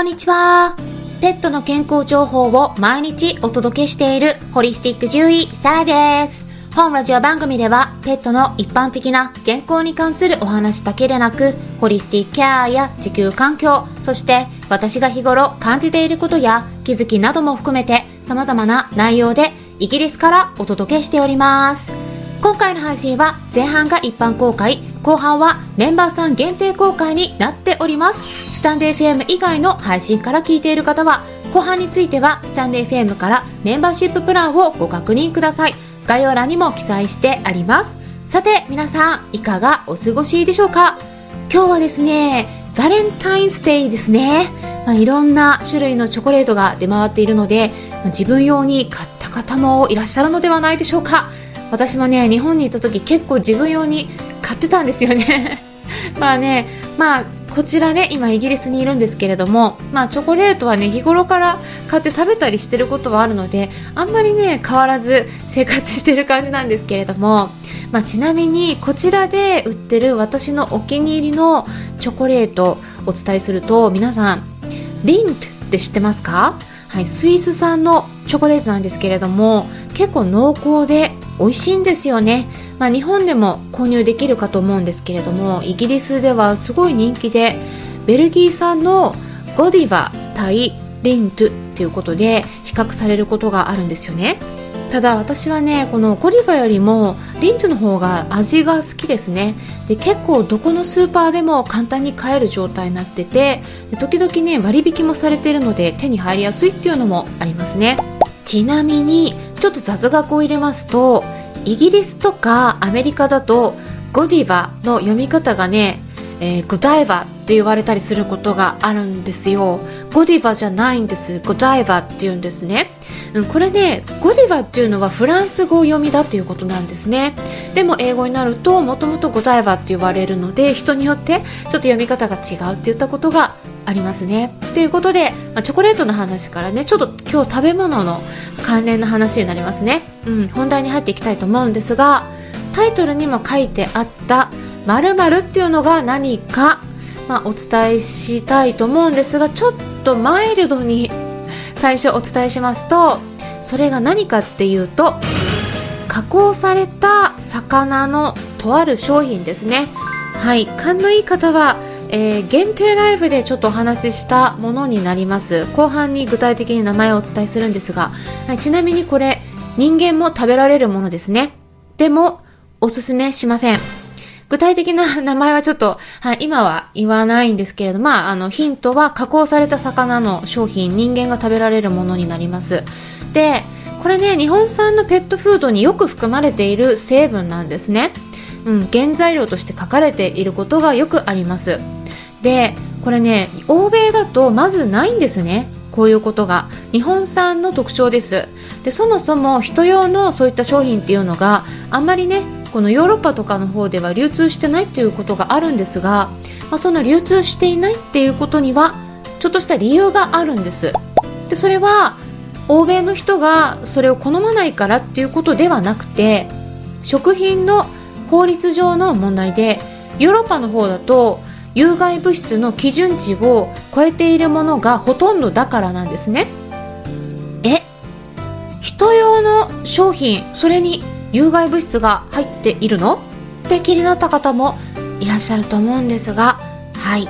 こんにちは。ペットの健康情報を毎日お届けしているホリスティック獣医サラです。本ラジオ番組ではペットの一般的な健康に関するお話だけでなくホリスティックケアや地球環境そして私が日頃感じていることや気づきなども含めて様々な内容でイギリスからお届けしております今回の配信は前半が一般公開後半はメンバーさん限定公開になっております。スタンデー FM 以外の配信から聞いている方は後半についてはスタンデー FM からメンバーシッププランをご確認ください。概要欄にも記載してあります。さて皆さんいかがお過ごしでしょうか？今日はですねバレンタインスデーですね、まあ、いろんな種類のチョコレートが出回っているので、まあ、自分用に買った方もいらっしゃるのではないでしょうか。私もね日本に行った時結構自分用に買ってたんですよね。まあねまあこちらね今イギリスにいるんですけれどもまあチョコレートはね日頃から買って食べたりしてることはあるのであんまりね変わらず生活してる感じなんですけれどもまあ、ちなみにこちらで売ってる私のお気に入りのチョコレートお伝えすると皆さんリントって知ってますか？はい、スイス産のチョコレートなんですけれども結構濃厚で美味しいんですよね。まあ、日本でも購入できるかと思うんですけれどもイギリスではすごい人気でベルギー産のゴディバ対リントっていうことで比較されることがあるんですよね。ただ私はねこのゴディバよりもリントの方が味が好きですね。で結構どこのスーパーでも簡単に買える状態になってて時々ね割引もされているので手に入りやすいっていうのもありますね。ちなみにちょっと雑学を入れますとイギリスとかアメリカだとゴディバの読み方がね、えー、グダイバって言われたりすることがあるんですよ。ゴディバじゃないんです。ゴダイバって言うんですね、うん、これねゴディバっていうのはフランス語読みだっていうことなんですね。でも英語になるともともとゴダイバって言われるので人によってちょっと読み方が違うって言ったことがありますね。ということで、まあ、チョコレートの話からねちょっと今日食べ物の関連の話になりますね。うん、本題に入っていきたいと思うんですがタイトルにも書いてあった「まるっていうのが何か、まあ、お伝えしたいと思うんですがちょっとマイルドに最初お伝えしますとそれが何かっていうと加工された魚のとある商品ですね。はい、勘のいい方はえー、限定ライブでちょっとお話ししたものになります後半に具体的に名前をお伝えするんですが、はい、ちなみにこれ人間も食べられるものですねでもおすすめしません具体的な名前はちょっと、はい、今は言わないんですけれど、まあ、あの、ヒントは加工された魚の商品、人間が食べられるものになります。で、これね、日本産のペットフードによく含まれている成分なんですね。うん、原材料として書かれていることがよくあります。でこれね欧米だとまずないんですね。こういうことが。日本産の特徴です。でそもそも人用のそういった商品っていうのがあんまりねこのヨーロッパとかの方では流通してないっていうことがあるんですが、まあ、その流通していないっていうことにはちょっとした理由があるんです。でそれは欧米の人がそれを好まないからっていうことではなくて食品の法律上の問題でヨーロッパの方だと有害物質の基準値を超えているものがほとんどだからなんですね。え？人用の商品それに有害物質が入っているの？って気になった方もいらっしゃると思うんですがはい。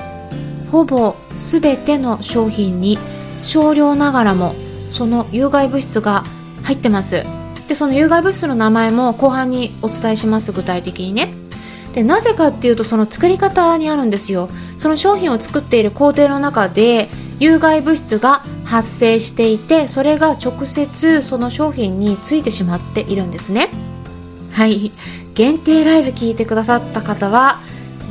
ほぼ全ての商品に少量ながらもその有害物質が入ってます。でその有害物質の名前も後半にお伝えします具体的にね。でなぜかっていうとその作り方にあるんですよ。その商品を作っている工程の中で有害物質が発生していてそれが直接その商品についてしまっているんですね。はい。限定ライブ聞いてくださった方は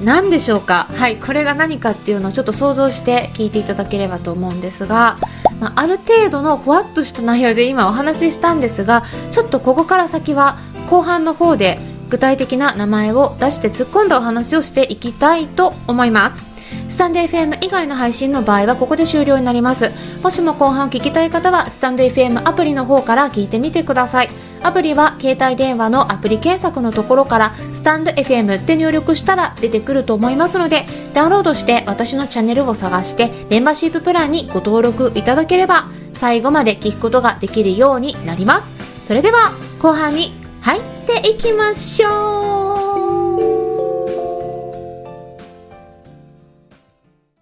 何でしょうか？はい。これが何かっていうのをちょっと想像して聞いていただければと思うんですが、まあ、ある程度のふわっとした内容で今お話ししたんですがちょっとここから先は後半の方で具体的な名前を出して突っ込んだお話をしていきたいと思います。スタンド FM 以外の配信の場合はここで終了になります。もしも後半を聞きたい方はスタンド FM アプリの方から聞いてみてください。アプリは携帯電話のアプリ検索のところからスタンド FM って入力したら出てくると思いますのでダウンロードして私のチャンネルを探してメンバーシッププランにご登録いただければ最後まで聞くことができるようになります。それでは後半に入っていきましょう。